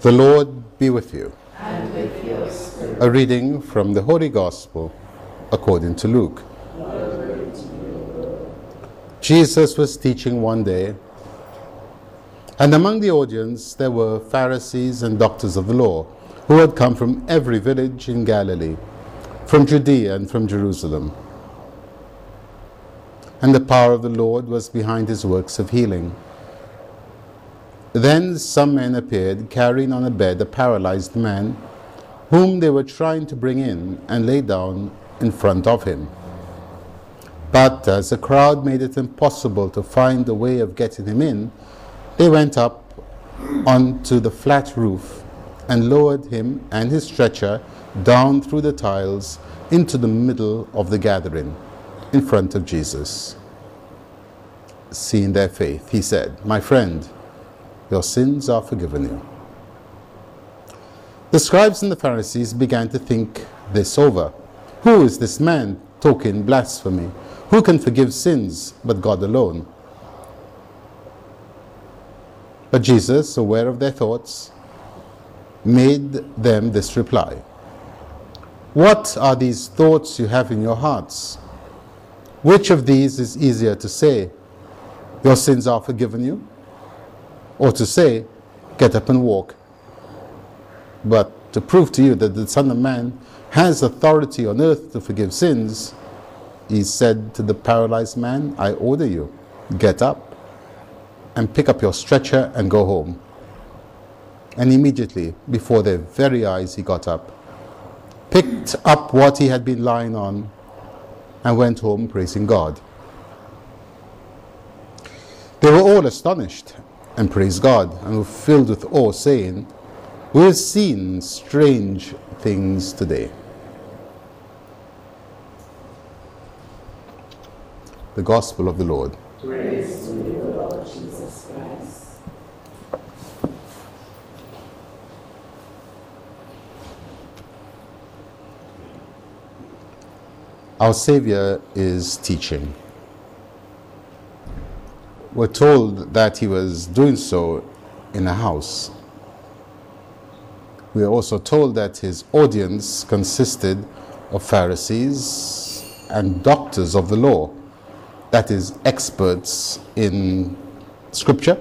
The Lord be with you. and with your spirit. A reading from the Holy Gospel according to Luke. Jesus was teaching one day, and among the audience there were Pharisees and doctors of the law who had come from every village in Galilee, from Judea and from Jerusalem. And the power of the Lord was behind his works of healing. Then some men appeared carrying on a bed a paralyzed man whom they were trying to bring in and lay down in front of him. But as the crowd made it impossible to find a way of getting him in, they went up onto the flat roof and lowered him and his stretcher down through the tiles into the middle of the gathering in front of Jesus. Seeing their faith, he said, My friend, your sins are forgiven you. The scribes and the Pharisees began to think this over. Who is this man talking blasphemy? Who can forgive sins but God alone? But Jesus, aware of their thoughts, made them this reply What are these thoughts you have in your hearts? Which of these is easier to say, Your sins are forgiven you? Or to say, Get up and walk? But to prove to you that the Son of Man has authority on earth to forgive sins, he said to the paralyzed man, I order you, get up and pick up your stretcher and go home. And immediately, before their very eyes, he got up, picked up what he had been lying on, and went home praising God. They were all astonished and praise God and were filled with awe, saying, We have seen strange things today. The Gospel of the Lord. Praise to you, Lord Jesus Christ. Our Savior is teaching. We're told that he was doing so in a house. We are also told that his audience consisted of Pharisees and doctors of the law, that is, experts in Scripture,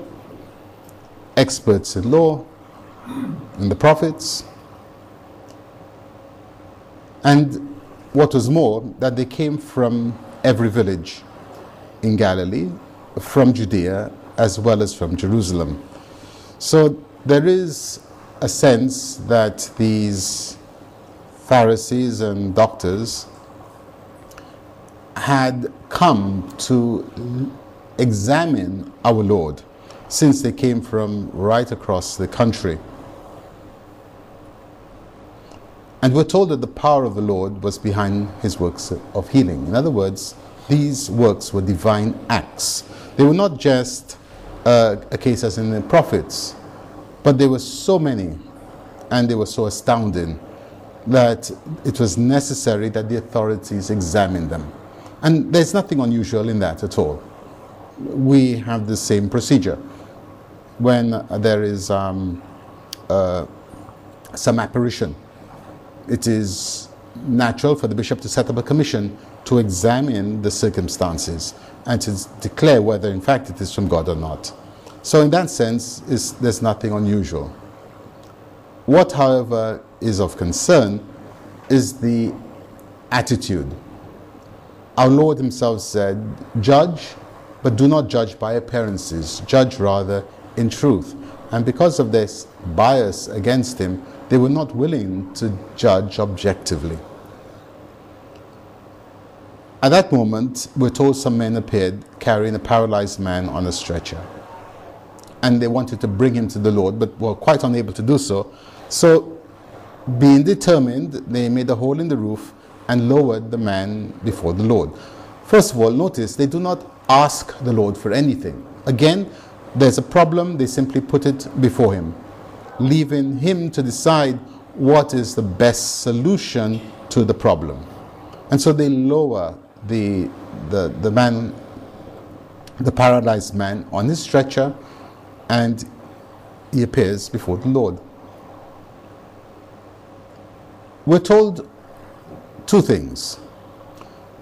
experts in law, in the prophets, and what was more, that they came from every village in Galilee, from Judea, as well as from Jerusalem. So there is a sense that these Pharisees and doctors had come to examine our Lord since they came from right across the country. And we're told that the power of the Lord was behind his works of healing. In other words, these works were divine acts. They were not just uh, in the prophets, but there were so many and they were so astounding that it was necessary that the authorities examine them. And there's nothing unusual in that at all. We have the same procedure. When there is um, uh, some apparition, it is natural for the bishop to set up a commission to examine the circumstances and to declare whether, in fact, it is from God or not. So, in that sense, there's nothing unusual. What, however, is of concern is the attitude. Our Lord Himself said, Judge, but do not judge by appearances, judge rather in truth. And because of this bias against Him, they were not willing to judge objectively. At that moment, we're told some men appeared carrying a paralyzed man on a stretcher. And they wanted to bring him to the Lord, but were quite unable to do so. So, being determined, they made a hole in the roof and lowered the man before the Lord. First of all, notice they do not ask the Lord for anything. Again, there's a problem, they simply put it before him leaving him to decide what is the best solution to the problem. And so they lower the, the, the man, the paralyzed man, on his stretcher, and he appears before the Lord. we're told two things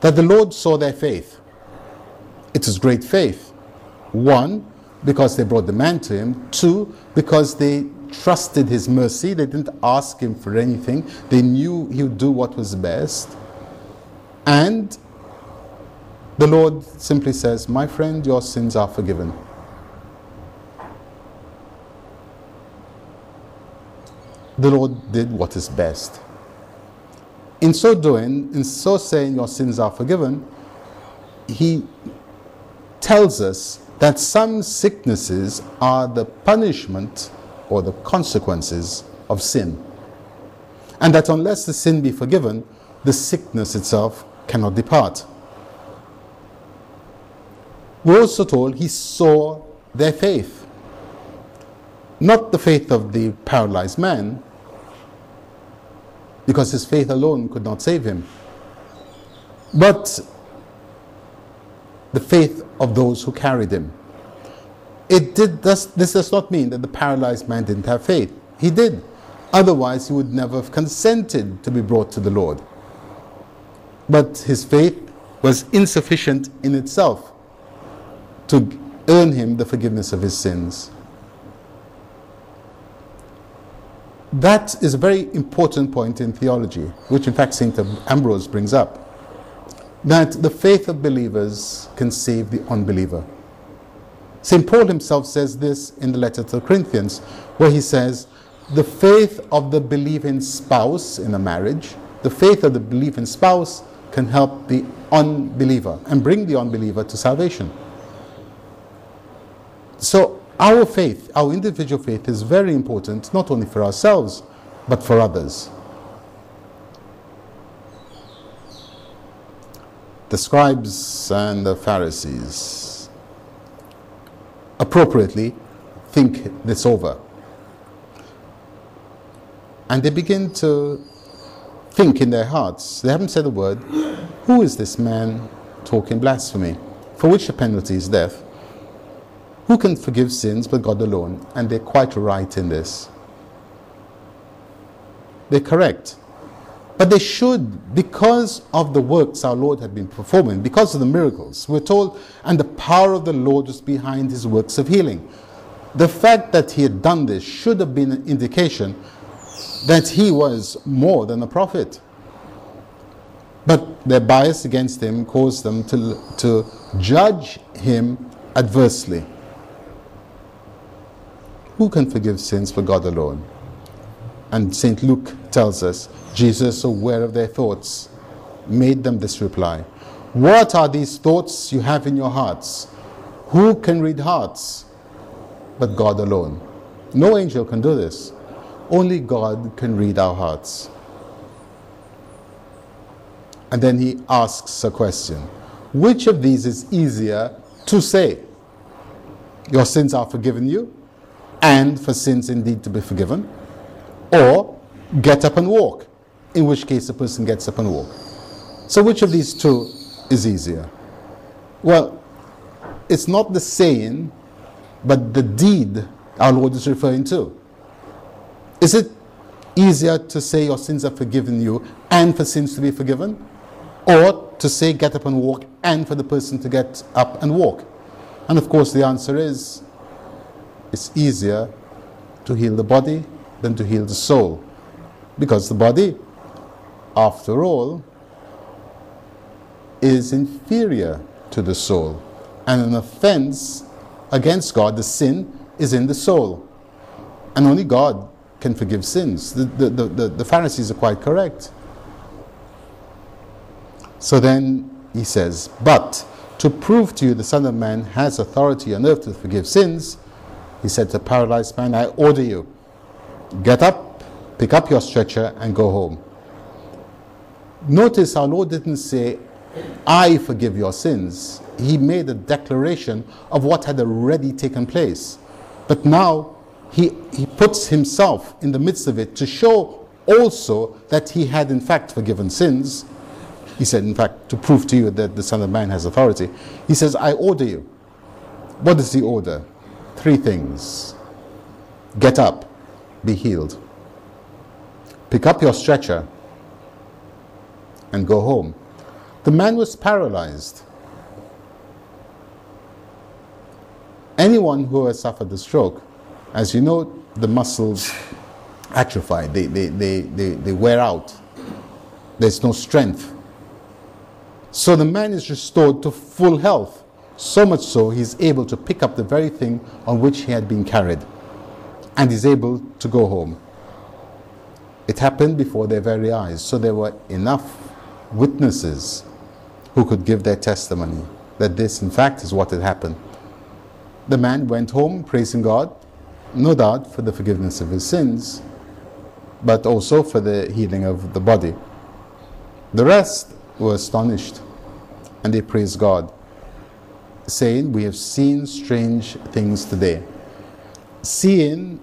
that the Lord saw their faith. It is great faith. One, because they brought the man to him. Two, because they trusted his mercy. They didn't ask him for anything. They knew he would do what was best. And the Lord simply says, My friend, your sins are forgiven. The Lord did what is best. In so doing, in so saying your sins are forgiven, He tells us that some sicknesses are the punishment or the consequences of sin. And that unless the sin be forgiven, the sickness itself cannot depart. Also told he saw their faith. Not the faith of the paralyzed man, because his faith alone could not save him, but the faith of those who carried him. It did, this does not mean that the paralyzed man didn't have faith. He did. Otherwise, he would never have consented to be brought to the Lord. But his faith was insufficient in itself to earn him the forgiveness of his sins. That is a very important point in theology, which in fact St. Ambrose brings up. That the faith of believers can save the unbeliever. St. Paul himself says this in the letter to the Corinthians, where he says, The faith of the believing spouse in a marriage, the faith of the believing spouse can help the unbeliever and bring the unbeliever to salvation. So, our faith, our individual faith, is very important, not only for ourselves, but for others. The scribes and the Pharisees appropriately think this over. And they begin to think in their hearts, they haven't said a word, who is this man talking blasphemy? For which the penalty is death. Who can forgive sins but God alone? And they're quite right in this. They're correct. But they should, because of the works our Lord had been performing, because of the miracles. We're told, and the power of the Lord was behind his works of healing. The fact that he had done this should have been an indication that he was more than a prophet. But their bias against him caused them to, to judge him adversely. Who can forgive sins for God alone? And St. Luke tells us Jesus, aware of their thoughts, made them this reply What are these thoughts you have in your hearts? Who can read hearts but God alone? No angel can do this. Only God can read our hearts. And then he asks a question Which of these is easier to say? Your sins are forgiven you, and for sins indeed to be forgiven, or get up and walk in which case the person gets up and walks. So which of these two is easier? Well, it's not the saying, but the deed our Lord is referring to. Is it easier to say your sins are forgiven you and for sins to be forgiven? Or to say get up and walk and for the person to get up and walk? And of course, the answer is it's easier to heal the body than to heal the soul. Because the body after all, is inferior to the soul. And an offense against God, the sin, is in the soul. And only God can forgive sins. The, the, the, the, Pharisees are quite correct. So then he says, But to prove to you the Son of Man has authority on earth to forgive sins, he said to the paralyzed man, I order you, get up, pick up your stretcher, and go home. Notice our Lord didn't say, I forgive your sins. He made a declaration of what had already taken place. But now he, he puts himself in the midst of it to show also that he had in fact forgiven sins. He said, in fact, to prove to you that the Son of Man has authority. He says, I order you. What does he order? Three things get up, be healed. Pick up your stretcher and go home. The man was paralyzed. Anyone who has suffered a stroke, as you know, the muscles atrophy, they, they, they, they, they wear out. There's no strength. So the man is restored to full health. So much so, he's able to pick up the very thing on which he had been carried. And is able to go home. It happened before their very eyes. So there were enough witnesses who could give their testimony that this, in fact, is what had happened. The man went home praising God, no doubt for the forgiveness of his sins, but also for the healing of the body. The rest were astonished and they praised God, saying, We have seen strange things today. Seeing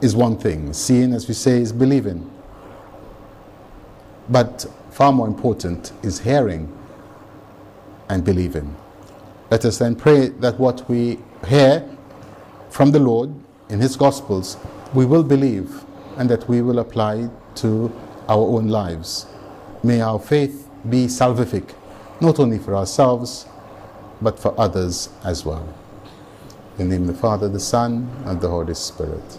is one thing, seeing, as we say, is believing. But far more important is hearing and believing. Let us then pray that what we hear from the Lord in His Gospels, we will believe and that we will apply to our own lives. May our faith be salvific, not only for ourselves, but for others as well. In the name of the Father, the Son, and the Holy Spirit.